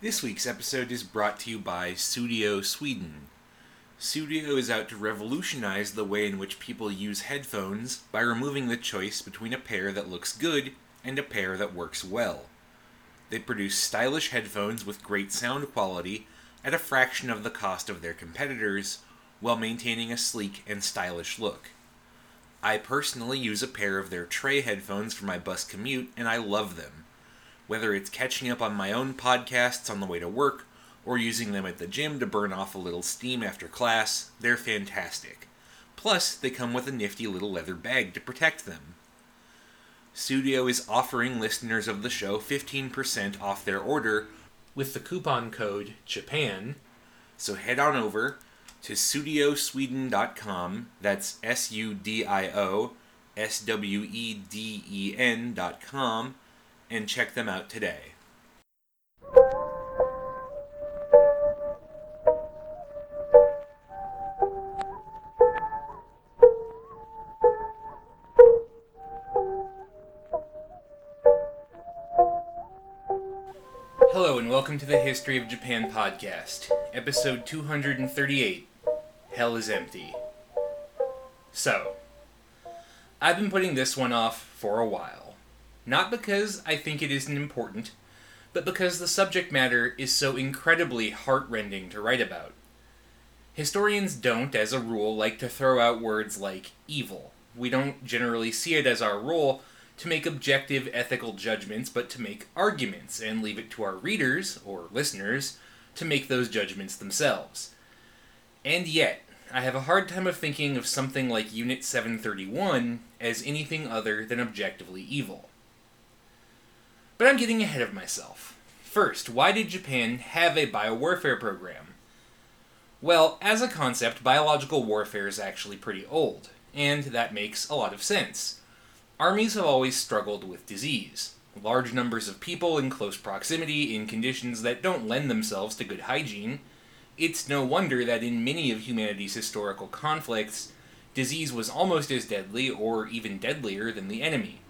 This week's episode is brought to you by Sudio Sweden. Sudio is out to revolutionize the way in which people use headphones by removing the choice between a pair that looks good and a pair that works well. They produce stylish headphones with great sound quality at a fraction of the cost of their competitors while maintaining a sleek and stylish look. I personally use a pair of their Tre headphones for my bus commute and I love them. Whether it's catching up on my own podcasts on the way to work or using them at the gym to burn off a little steam after class, they're fantastic. Plus, they come with a nifty little leather bag to protect them. Sudio is offering listeners of the show 15% off their order with the coupon code JAPAN. So head on over to sudiosweden.com. That's S U D I O S W E D E N.com and check them out today. Hello, and welcome to the History of Japan podcast, episode 238 Hell is Empty. So, I've been putting this one off for a while. Not because I think it isn't important, but because the subject matter is so incredibly heartrending to write about. Historians don't, as a rule, like to throw out words like evil. We don't generally see it as our role to make objective ethical judgments, but to make arguments and leave it to our readers, or listeners, to make those judgments themselves. And yet, I have a hard time of thinking of something like Unit 731 as anything other than objectively evil. But I'm getting ahead of myself. First, why did Japan have a biowarfare program? Well, as a concept, biological warfare is actually pretty old, and that makes a lot of sense. Armies have always struggled with disease. Large numbers of people in close proximity in conditions that don't lend themselves to good hygiene. It's no wonder that in many of humanity's historical conflicts, disease was almost as deadly or even deadlier than the enemy.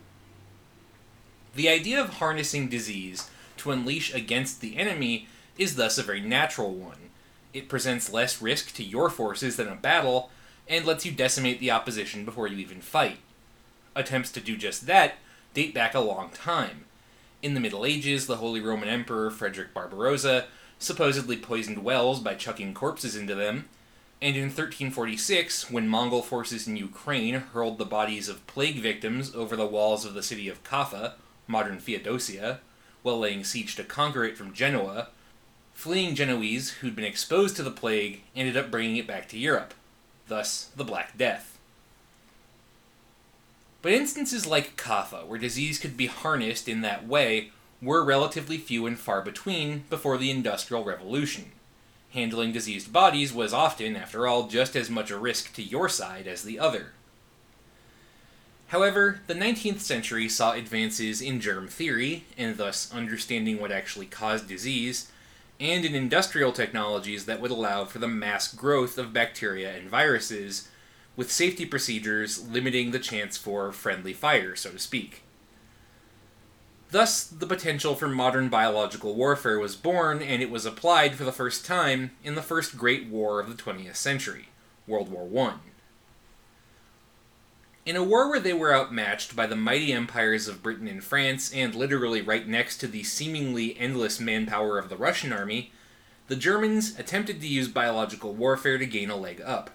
The idea of harnessing disease to unleash against the enemy is thus a very natural one. It presents less risk to your forces than a battle, and lets you decimate the opposition before you even fight. Attempts to do just that date back a long time. In the Middle Ages, the Holy Roman Emperor Frederick Barbarossa supposedly poisoned wells by chucking corpses into them, and in 1346, when Mongol forces in Ukraine hurled the bodies of plague victims over the walls of the city of Kaffa, modern Theodosia, while laying siege to conquer it from Genoa, fleeing Genoese who'd been exposed to the plague ended up bringing it back to Europe, thus the Black Death. But instances like Kaffa, where disease could be harnessed in that way, were relatively few and far between before the Industrial Revolution. Handling diseased bodies was often, after all, just as much a risk to your side as the other. However, the 19th century saw advances in germ theory, and thus understanding what actually caused disease, and in industrial technologies that would allow for the mass growth of bacteria and viruses, with safety procedures limiting the chance for friendly fire, so to speak. Thus, the potential for modern biological warfare was born, and it was applied for the first time in the first Great War of the 20th century, World War I. In a war where they were outmatched by the mighty empires of Britain and France, and literally right next to the seemingly endless manpower of the Russian army, the Germans attempted to use biological warfare to gain a leg up.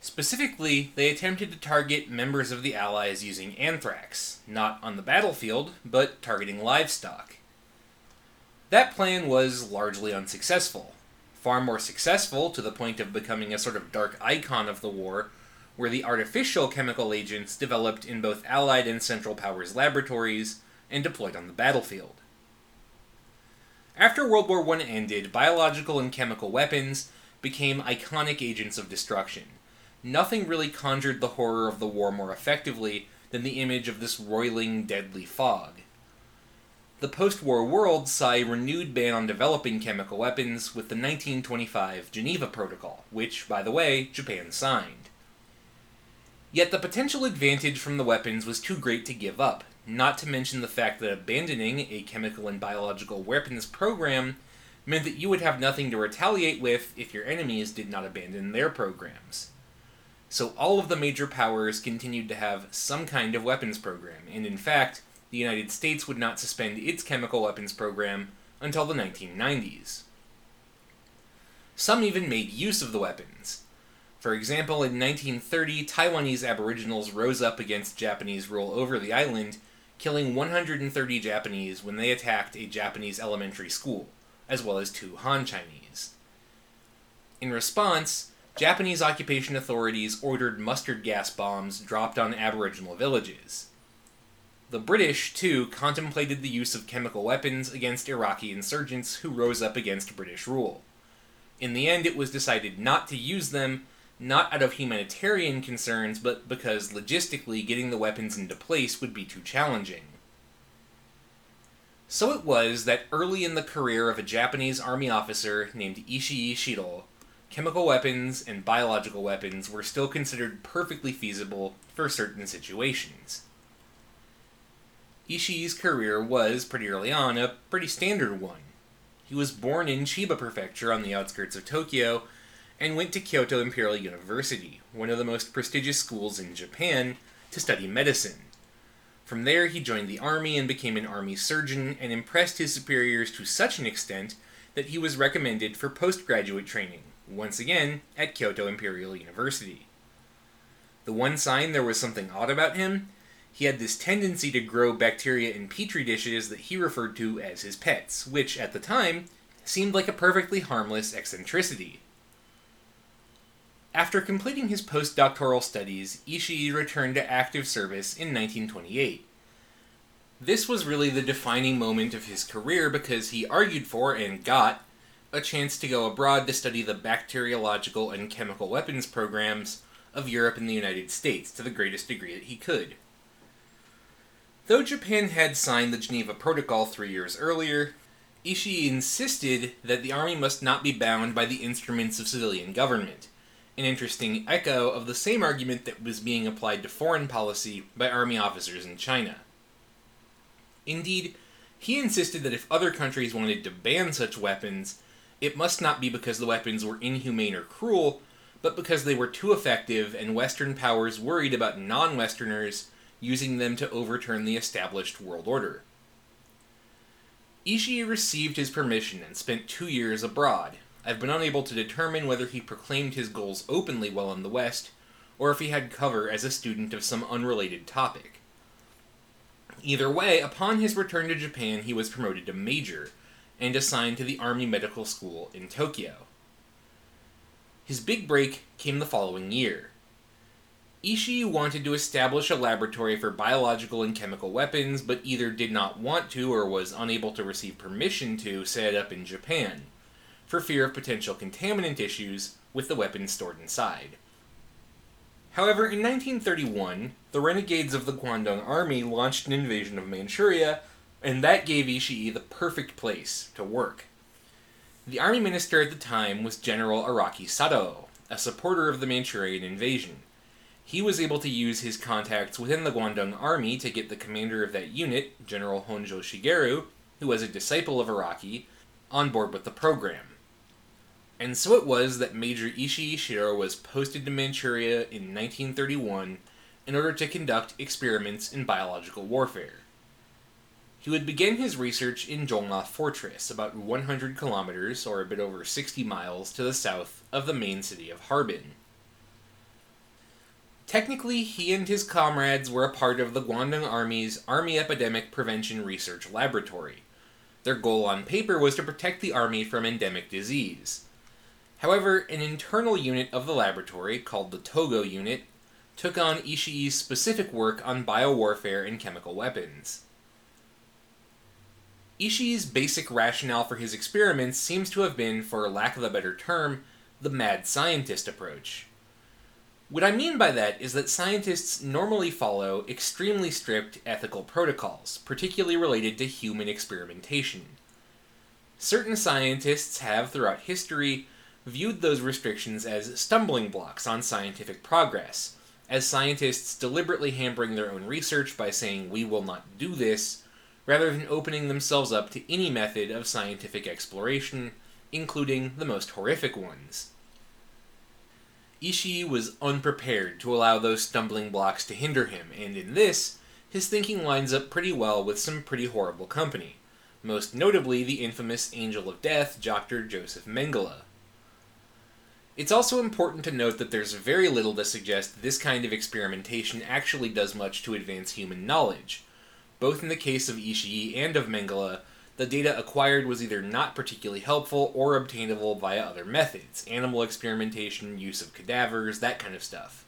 Specifically, they attempted to target members of the Allies using anthrax, not on the battlefield, but targeting livestock. That plan was largely unsuccessful. Far more successful, to the point of becoming a sort of dark icon of the war, were the artificial chemical agents developed in both Allied and Central Powers laboratories and deployed on the battlefield. After World War I ended, biological and chemical weapons became iconic agents of destruction nothing really conjured the horror of the war more effectively than the image of this roiling, deadly fog. The post war world saw a renewed ban on developing chemical weapons with the 1925 Geneva Protocol, which, by the way, Japan signed. Yet the potential advantage from the weapons was too great to give up, not to mention the fact that abandoning a chemical and biological weapons program meant that you would have nothing to retaliate with if your enemies did not abandon their programs. So all of the major powers continued to have some kind of weapons program, and in fact, the United States would not suspend its chemical weapons program until the 1990s. Some even made use of the weapons. For example, in 1930, Taiwanese aboriginals rose up against Japanese rule over the island, killing 130 Japanese when they attacked a Japanese elementary school, as well as two Han Chinese. In response, Japanese occupation authorities ordered mustard gas bombs dropped on Aboriginal villages. The British, too, contemplated the use of chemical weapons against Iraqi insurgents who rose up against British rule. In the end, it was decided not to use them, not out of humanitarian concerns, but because logistically getting the weapons into place would be too challenging. So it was that early in the career of a Japanese army officer named Ishii Shiro, chemical weapons and biological weapons were still considered perfectly feasible for certain situations. Ishii's career was, pretty early on, a pretty standard one. He was born in Chiba Prefecture on the outskirts of Tokyo and went to Kyoto Imperial University, one of the most prestigious schools in Japan, to study medicine. From there, he joined the army and became an army surgeon and impressed his superiors to such an extent that he was recommended for postgraduate training, once again at Kyoto Imperial University. The one sign there was something odd about him he had this tendency to grow bacteria in petri dishes that he referred to as his pets, which, at the time, seemed like a perfectly harmless eccentricity. After completing his postdoctoral studies, Ishii returned to active service in 1928. This was really the defining moment of his career because he argued for and got a chance to go abroad to study the bacteriological and chemical weapons programs of Europe and the United States to the greatest degree that he could. Though Japan had signed the Geneva Protocol three years earlier, Ishii insisted that the army must not be bound by the instruments of civilian government, an interesting echo of the same argument that was being applied to foreign policy by army officers in China. Indeed, he insisted that if other countries wanted to ban such weapons, it must not be because the weapons were inhumane or cruel, but because they were too effective and Western powers worried about non Westerners using them to overturn the established world order. Ishii received his permission and spent two years abroad. I've been unable to determine whether he proclaimed his goals openly while in the West, or if he had cover as a student of some unrelated topic. Either way, upon his return to Japan, he was promoted to major and assigned to the Army Medical School in Tokyo. His big break came the following year. Ishii wanted to establish a laboratory for biological and chemical weapons, but either did not want to or was unable to receive permission to set it up in Japan, for fear of potential contaminant issues with the weapons stored inside. However, in 1931, the renegades of the Guandong Army launched an invasion of Manchuria, and that gave Ishii the perfect place to work. The army minister at the time was General Araki Sadao, a supporter of the Manchurian invasion he was able to use his contacts within the Guandong army to get the commander of that unit, General Honjo Shigeru, who was a disciple of Araki, on board with the program. And so it was that Major Ishii Shiro was posted to Manchuria in 1931 in order to conduct experiments in biological warfare. He would begin his research in Zhongma Fortress, about 100 kilometers, or a bit over 60 miles, to the south of the main city of Harbin. Technically, he and his comrades were a part of the Guandong Army's Army Epidemic Prevention Research Laboratory. Their goal on paper was to protect the Army from endemic disease. However, an internal unit of the laboratory, called the Togo Unit, took on Ishii's specific work on biowarfare and chemical weapons. Ishii's basic rationale for his experiments seems to have been, for lack of a better term, the mad scientist approach. What I mean by that is that scientists normally follow extremely strict ethical protocols, particularly related to human experimentation. Certain scientists have, throughout history, viewed those restrictions as stumbling blocks on scientific progress, as scientists deliberately hampering their own research by saying, we will not do this, rather than opening themselves up to any method of scientific exploration, including the most horrific ones. Ishii was unprepared to allow those stumbling blocks to hinder him, and in this, his thinking lines up pretty well with some pretty horrible company, most notably the infamous Angel of Death, Dr. Joseph Mengele. It's also important to note that there's very little to suggest this kind of experimentation actually does much to advance human knowledge. Both in the case of Ishii and of Mengele, the data acquired was either not particularly helpful or obtainable via other methods animal experimentation, use of cadavers, that kind of stuff.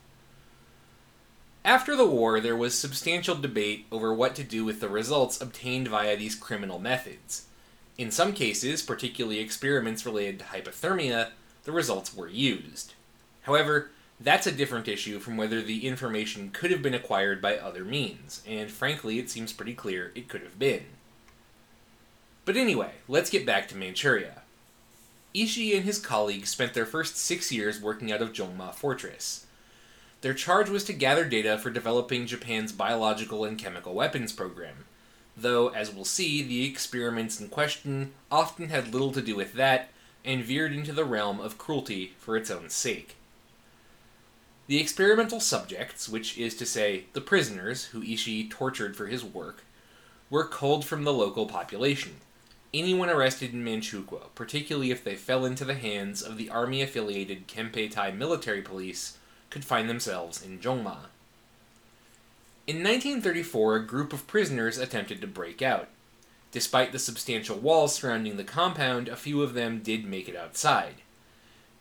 After the war, there was substantial debate over what to do with the results obtained via these criminal methods. In some cases, particularly experiments related to hypothermia, the results were used. However, that's a different issue from whether the information could have been acquired by other means, and frankly, it seems pretty clear it could have been. But anyway, let's get back to Manchuria. Ishii and his colleagues spent their first six years working out of Zhongma Fortress. Their charge was to gather data for developing Japan's biological and chemical weapons program, though, as we'll see, the experiments in question often had little to do with that and veered into the realm of cruelty for its own sake. The experimental subjects, which is to say, the prisoners who Ishii tortured for his work, were culled from the local population. Anyone arrested in Manchukuo, particularly if they fell into the hands of the army affiliated Kempeitai military police, could find themselves in Zhongma. In 1934, a group of prisoners attempted to break out. Despite the substantial walls surrounding the compound, a few of them did make it outside.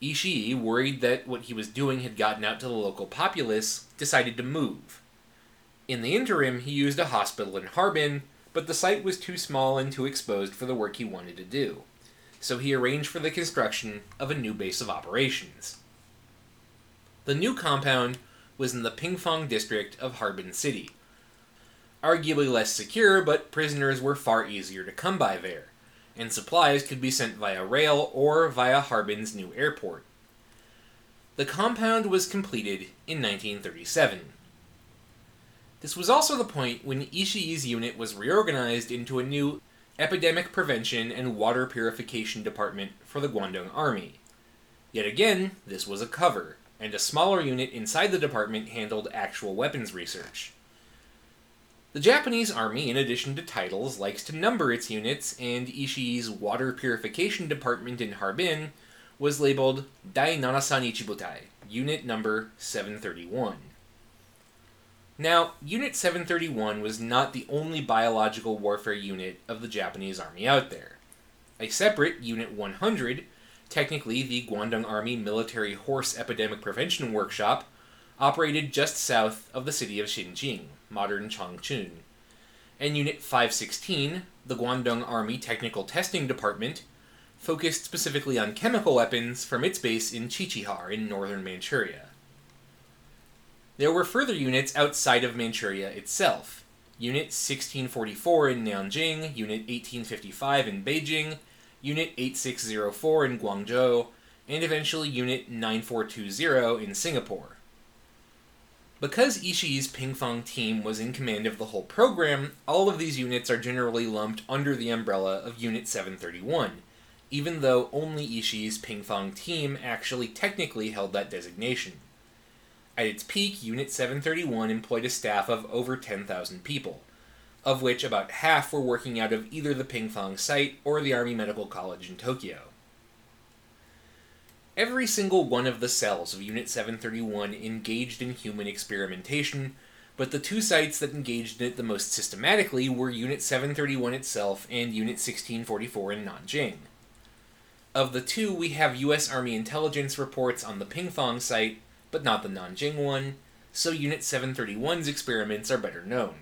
Ishii, worried that what he was doing had gotten out to the local populace, decided to move. In the interim, he used a hospital in Harbin, but the site was too small and too exposed for the work he wanted to do. So he arranged for the construction of a new base of operations. The new compound was in the Pingfang district of Harbin City, arguably less secure, but prisoners were far easier to come by there, and supplies could be sent via rail or via Harbin's new airport. The compound was completed in 1937. This was also the point when Ishii's unit was reorganized into a new Epidemic Prevention and Water Purification Department for the Guandong Army. Yet again, this was a cover, and a smaller unit inside the department handled actual weapons research. The Japanese army, in addition to titles, likes to number its units, and Ishii's water purification department in Harbin was labeled Dai Nanasan Ichibutai, unit number 731. Now, Unit 731 was not the only biological warfare unit of the Japanese army out there. A separate Unit 100, technically the Guandong Army Military Horse Epidemic Prevention Workshop, operated just south of the city of Xinjing modern Changchun. And Unit 516, the Guandong Army Technical Testing Department, focused specifically on chemical weapons from its base in Qiqihar in northern Manchuria. There were further units outside of Manchuria itself. Unit 1644 in Nanjing, Unit 1855 in Beijing, Unit 8604 in Guangzhou, and eventually Unit 9420 in Singapore. Because Ishii's Pingfang team was in command of the whole program, all of these units are generally lumped under the umbrella of Unit 731, even though only Ishii's Pingfang team actually technically held that designation. At its peak, Unit 731 employed a staff of over 10,000 people, of which about half were working out of either the Pingfang site or the Army Medical College in Tokyo. Every single one of the cells of Unit 731 engaged in human experimentation, but the two sites that engaged in it the most systematically were Unit 731 itself and Unit 1644 in Nanjing. Of the two, we have US Army intelligence reports on the Pingfang site, but not the Nanjing one, so Unit 731's experiments are better known.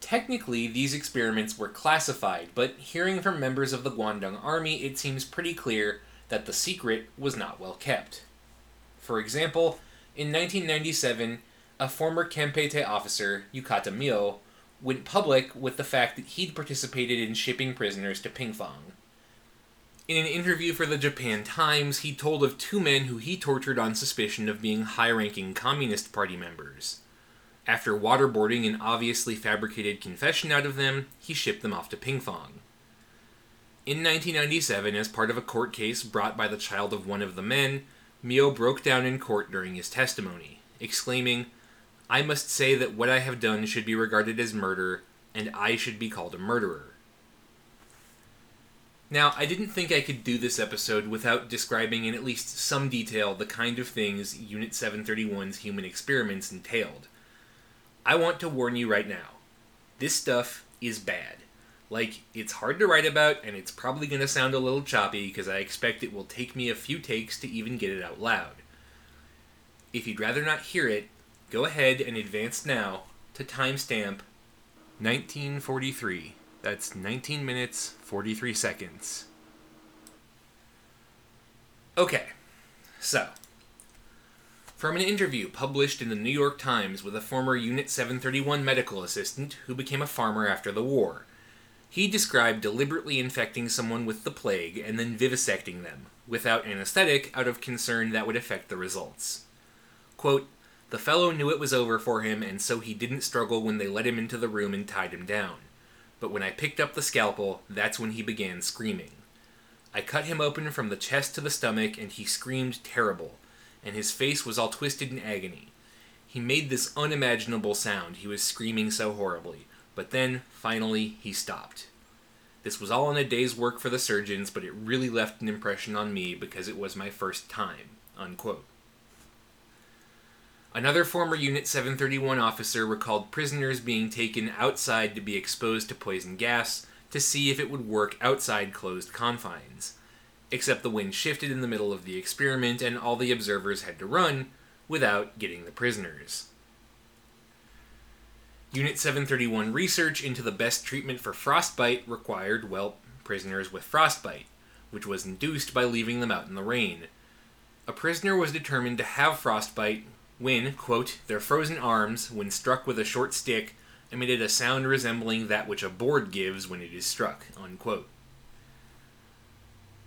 Technically, these experiments were classified, but hearing from members of the Guandong Army, it seems pretty clear that the secret was not well kept. For example, in 1997, a former Kempeitai officer, Yutaka Mio, went public with the fact that he'd participated in shipping prisoners to Pingfang. In an interview for the Japan Times, he told of two men who he tortured on suspicion of being high ranking Communist Party members. After waterboarding an obviously fabricated confession out of them, he shipped them off to Pingfang. In 1997, as part of a court case brought by the child of one of the men, Mio broke down in court during his testimony, exclaiming, I must say that what I have done should be regarded as murder, and I should be called a murderer. Now, I didn't think I could do this episode without describing in at least some detail the kind of things Unit 731's human experiments entailed. I want to warn you right now this stuff is bad. Like, it's hard to write about, and it's probably going to sound a little choppy because I expect it will take me a few takes to even get it out loud. If you'd rather not hear it, go ahead and advance now to timestamp 1943. That's 19 minutes, 43 seconds. Okay, so. From an interview published in the New York Times with a former Unit 731 medical assistant who became a farmer after the war, he described deliberately infecting someone with the plague and then vivisecting them, without anesthetic, out of concern that would affect the results. Quote, the fellow knew it was over for him, and so he didn't struggle when they let him into the room and tied him down but when I picked up the scalpel, that's when he began screaming. I cut him open from the chest to the stomach, and he screamed terrible, and his face was all twisted in agony. He made this unimaginable sound, he was screaming so horribly, but then, finally, he stopped. This was all in a day's work for the surgeons, but it really left an impression on me because it was my first time. Unquote. Another former Unit 731 officer recalled prisoners being taken outside to be exposed to poison gas to see if it would work outside closed confines. Except the wind shifted in the middle of the experiment and all the observers had to run without getting the prisoners. Unit 731 research into the best treatment for frostbite required, well, prisoners with frostbite, which was induced by leaving them out in the rain. A prisoner was determined to have frostbite when, quote, their frozen arms, when struck with a short stick, emitted a sound resembling that which a board gives when it is struck, unquote.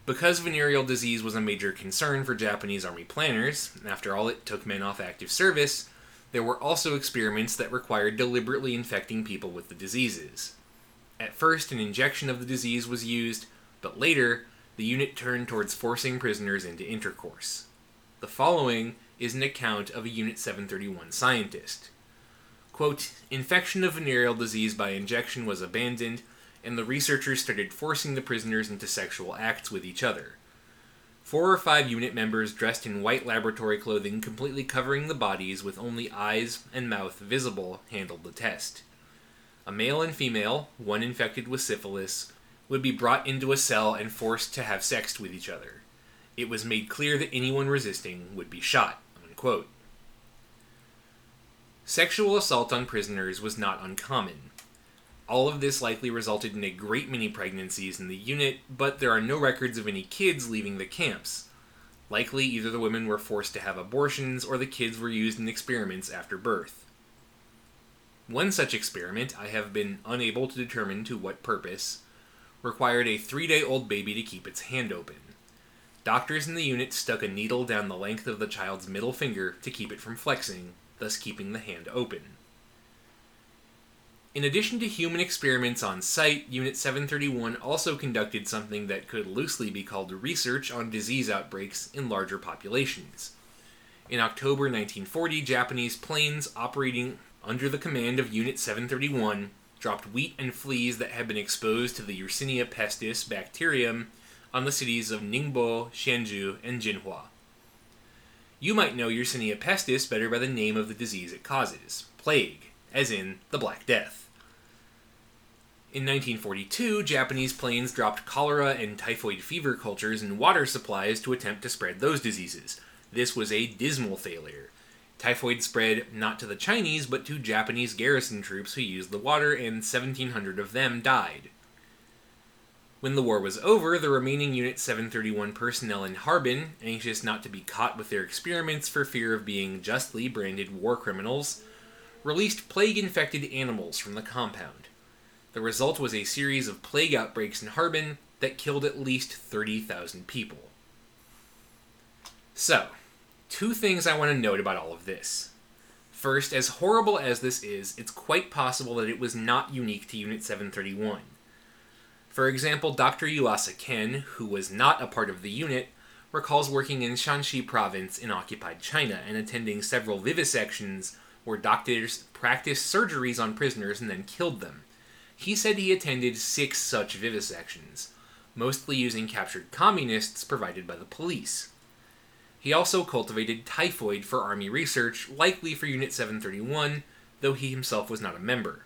Because venereal disease was a major concern for Japanese army planners, after all, it took men off active service, there were also experiments that required deliberately infecting people with the diseases. At first, an injection of the disease was used, but later, the unit turned towards forcing prisoners into intercourse. The following is an account of a Unit 731 scientist. Quote, infection of venereal disease by injection was abandoned, and the researchers started forcing the prisoners into sexual acts with each other. Four or five unit members dressed in white laboratory clothing completely covering the bodies with only eyes and mouth visible handled the test. A male and female, one infected with syphilis, would be brought into a cell and forced to have sex with each other. It was made clear that anyone resisting would be shot. Quote, Sexual assault on prisoners was not uncommon. All of this likely resulted in a great many pregnancies in the unit, but there are no records of any kids leaving the camps. Likely, either the women were forced to have abortions or the kids were used in experiments after birth. One such experiment, I have been unable to determine to what purpose, required a three day old baby to keep its hand open. Doctors in the unit stuck a needle down the length of the child's middle finger to keep it from flexing, thus keeping the hand open. In addition to human experiments on site, Unit 731 also conducted something that could loosely be called research on disease outbreaks in larger populations. In October 1940, Japanese planes operating under the command of Unit 731 dropped wheat and fleas that had been exposed to the Yersinia pestis bacterium on the cities of Ningbo, Hsinchu, and Jinhua. You might know Yersinia pestis better by the name of the disease it causes plague, as in the Black Death. In 1942, Japanese planes dropped cholera and typhoid fever cultures in water supplies to attempt to spread those diseases. This was a dismal failure. Typhoid spread not to the Chinese, but to Japanese garrison troops who used the water, and 1,700 of them died. When the war was over, the remaining Unit 731 personnel in Harbin, anxious not to be caught with their experiments for fear of being justly branded war criminals, released plague infected animals from the compound. The result was a series of plague outbreaks in Harbin, that killed at least 30,000 people. So, two things I want to note about all of this. First, as horrible as this is, it's quite possible that it was not unique to Unit 731. For example, Dr. Yuasa Ken, who was not a part of the unit, recalls working in Shanxi province in occupied China and attending several vivisections where doctors practiced surgeries on prisoners and then killed them. He said he attended six such vivisections, mostly using captured communists provided by the police. He also cultivated typhoid for Army research, likely for Unit 731, though he himself was not a member.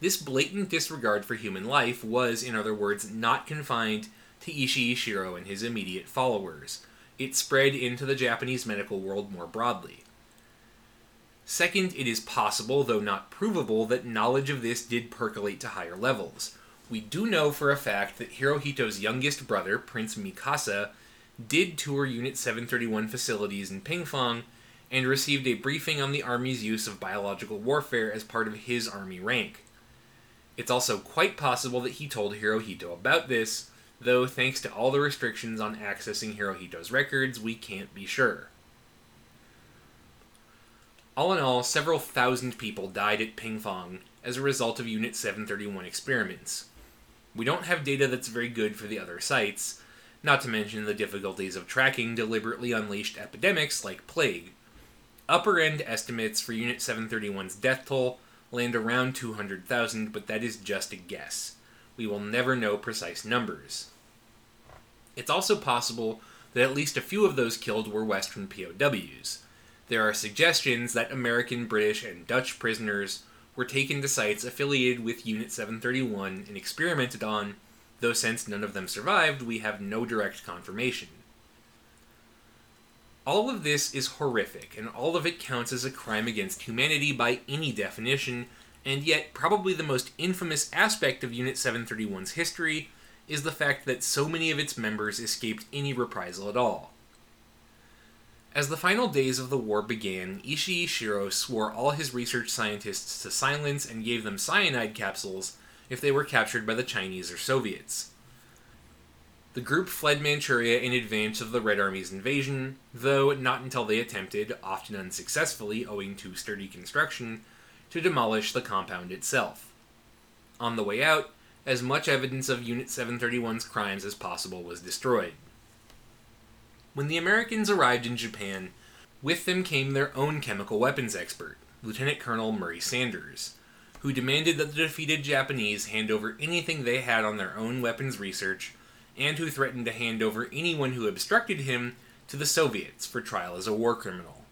This blatant disregard for human life was, in other words, not confined to Ishii Shiro and his immediate followers. It spread into the Japanese medical world more broadly. Second, it is possible, though not provable, that knowledge of this did percolate to higher levels. We do know for a fact that Hirohito's youngest brother, Prince Mikasa, did tour Unit 731 facilities in Pingfang and received a briefing on the Army's use of biological warfare as part of his Army rank. It's also quite possible that he told Hirohito about this, though thanks to all the restrictions on accessing Hirohito's records, we can't be sure. All in all, several thousand people died at Pingfang as a result of Unit 731 experiments. We don't have data that's very good for the other sites, not to mention the difficulties of tracking deliberately unleashed epidemics like plague. Upper end estimates for Unit 731's death toll land around 200,000, but that is just a guess. We will never know precise numbers. It's also possible that at least a few of those killed were Western POWs. There are suggestions that American, British, and Dutch prisoners were taken to sites affiliated with Unit 731 and experimented on, though since none of them survived, we have no direct confirmation. All of this is horrific, and all of it counts as a crime against humanity by any definition, and yet, probably the most infamous aspect of Unit 731's history is the fact that so many of its members escaped any reprisal at all. As the final days of the war began, Ishii Shiro swore all his research scientists to silence and gave them cyanide capsules if they were captured by the Chinese or Soviets. The group fled Manchuria in advance of the Red Army's invasion, though not until they attempted, often unsuccessfully owing to sturdy construction, to demolish the compound itself. On the way out, as much evidence of Unit 731's crimes as possible was destroyed. When the Americans arrived in Japan, with them came their own chemical weapons expert, Lieutenant Colonel Murray Sanders, who demanded that the defeated Japanese hand over anything they had on their own weapons research and who threatened to hand over anyone who obstructed him to the Soviets for trial as a war criminal.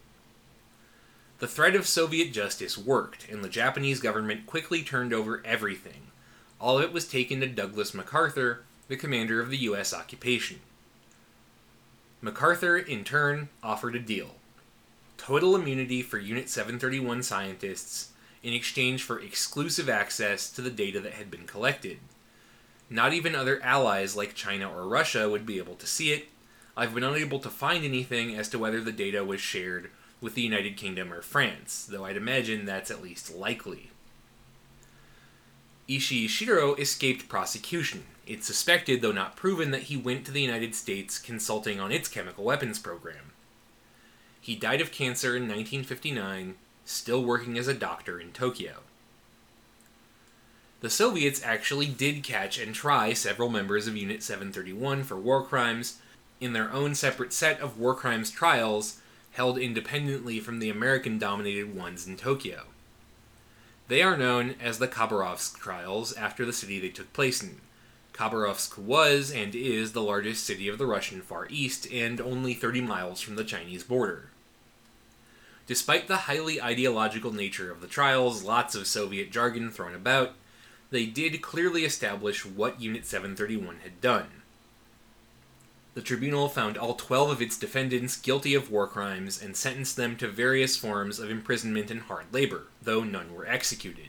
The threat of Soviet justice worked, and the Japanese government quickly turned over everything. All of it was taken to Douglas MacArthur, the commander of the U.S. occupation. MacArthur, in turn, offered a deal total immunity for Unit 731 scientists in exchange for exclusive access to the data that had been collected. Not even other allies like China or Russia would be able to see it. I've been unable to find anything as to whether the data was shared with the United Kingdom or France, though I'd imagine that's at least likely. Ishii Shiro escaped prosecution. It's suspected, though not proven, that he went to the United States consulting on its chemical weapons program. He died of cancer in 1959, still working as a doctor in Tokyo the Soviets actually did catch and try several members of Unit 731 for war crimes in their own separate set of war crimes trials held independently from the American dominated ones in Tokyo. They are known as the Khabarovsk trials after the city they took place in. Khabarovsk was and is the largest city of the Russian Far East and only 30 miles from the Chinese border. Despite the highly ideological nature of the trials, lots of Soviet jargon thrown about, they did clearly establish what Unit 731 had done. The tribunal found all 12 of its defendants guilty of war crimes and sentenced them to various forms of imprisonment and hard labor, though none were executed.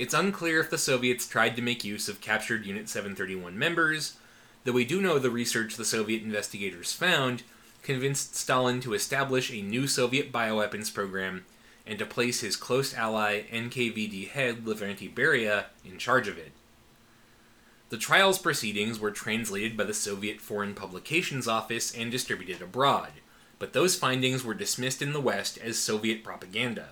It's unclear if the Soviets tried to make use of captured Unit 731 members, though we do know the research the Soviet investigators found convinced Stalin to establish a new Soviet bioweapons program and to place his close ally NKVD head Lavrenti Beria in charge of it. The trial's proceedings were translated by the Soviet Foreign Publications Office and distributed abroad, but those findings were dismissed in the West as Soviet propaganda.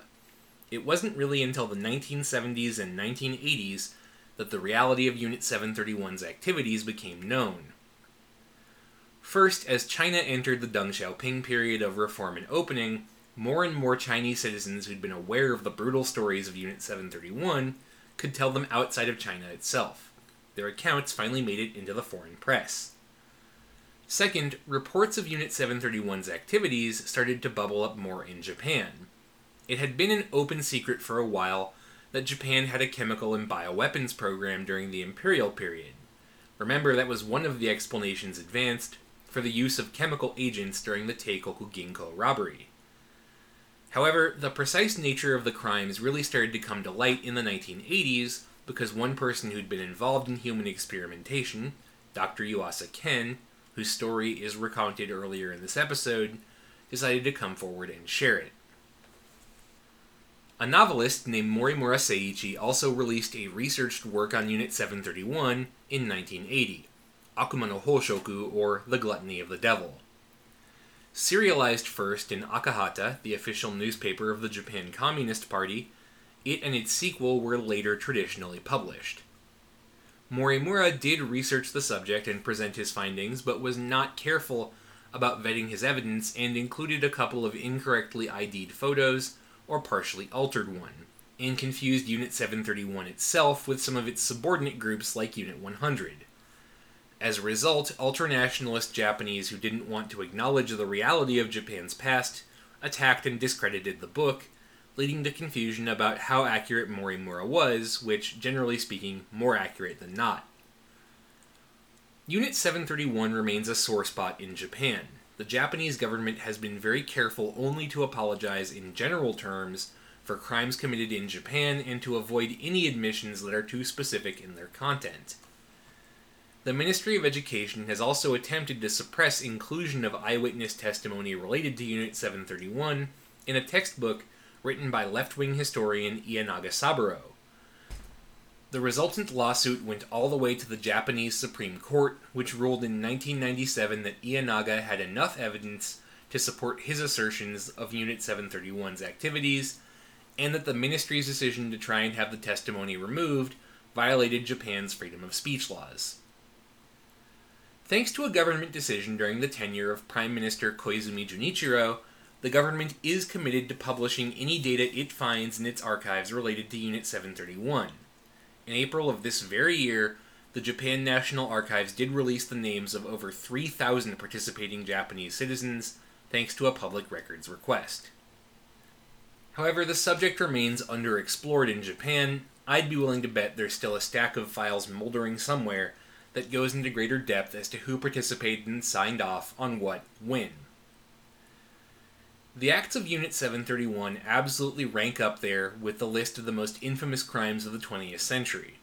It wasn't really until the 1970s and 1980s that the reality of Unit 731's activities became known. First, as China entered the Deng Xiaoping period of reform and opening, more and more Chinese citizens who'd been aware of the brutal stories of Unit 731 could tell them outside of China itself. Their accounts finally made it into the foreign press. Second, reports of Unit 731's activities started to bubble up more in Japan. It had been an open secret for a while that Japan had a chemical and bioweapons program during the imperial period. Remember, that was one of the explanations advanced for the use of chemical agents during the Teikoku Ginko robbery. However, the precise nature of the crimes really started to come to light in the 1980s because one person who'd been involved in human experimentation, Dr. Yuasa Ken, whose story is recounted earlier in this episode, decided to come forward and share it. A novelist named Morimura Seiichi also released a researched work on Unit 731 in 1980, Akuma no Hoshoku, or The Gluttony of the Devil. Serialized first in Akahata, the official newspaper of the Japan Communist Party, it and its sequel were later traditionally published. Morimura did research the subject and present his findings, but was not careful about vetting his evidence and included a couple of incorrectly ID'd photos or partially altered one, and confused Unit 731 itself with some of its subordinate groups like Unit 100. As a result, ultranationalist Japanese who didn't want to acknowledge the reality of Japan's past attacked and discredited the book, leading to confusion about how accurate Morimura was, which, generally speaking, more accurate than not. Unit 731 remains a sore spot in Japan. The Japanese government has been very careful only to apologize in general terms for crimes committed in Japan and to avoid any admissions that are too specific in their content. The Ministry of Education has also attempted to suppress inclusion of eyewitness testimony related to Unit 731 in a textbook written by left wing historian Ienaga Saburo. The resultant lawsuit went all the way to the Japanese Supreme Court, which ruled in 1997 that Ienaga had enough evidence to support his assertions of Unit 731's activities, and that the ministry's decision to try and have the testimony removed violated Japan's freedom of speech laws. Thanks to a government decision during the tenure of Prime Minister Koizumi Junichiro, the government is committed to publishing any data it finds in its archives related to Unit 731. In April of this very year, the Japan National Archives did release the names of over 3,000 participating Japanese citizens, thanks to a public records request. However, the subject remains underexplored in Japan. I'd be willing to bet there's still a stack of files moldering somewhere that goes into greater depth as to who participated and signed off on what when. The acts of Unit 731 absolutely rank up there with the list of the most infamous crimes of the 20th century.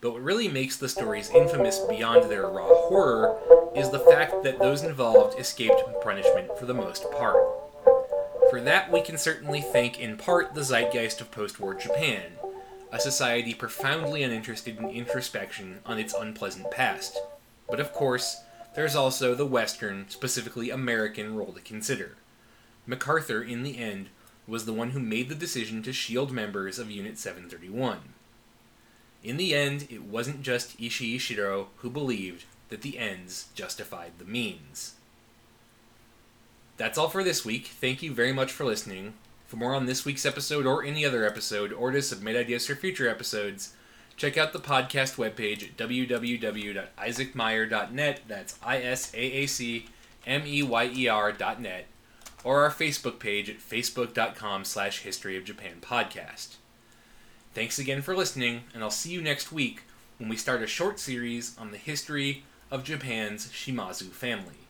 But what really makes the stories infamous beyond their raw horror is the fact that those involved escaped punishment for the most part. For that, we can certainly thank in part the zeitgeist of post war Japan, a society profoundly uninterested in introspection on its unpleasant past. But of course, there's also the Western, specifically American, role to consider. MacArthur, in the end, was the one who made the decision to shield members of Unit 731. In the end, it wasn't just Ishii Shiro who believed that the ends justified the means. That's all for this week. Thank you very much for listening. For more on this week's episode or any other episode, or to submit ideas for future episodes, check out the podcast webpage at www.isaacmeyer.net. That's I S A A C M E Y E R.net or our Facebook page at facebook.com slash history of Japan podcast. Thanks again for listening, and I'll see you next week when we start a short series on the history of Japan's Shimazu family.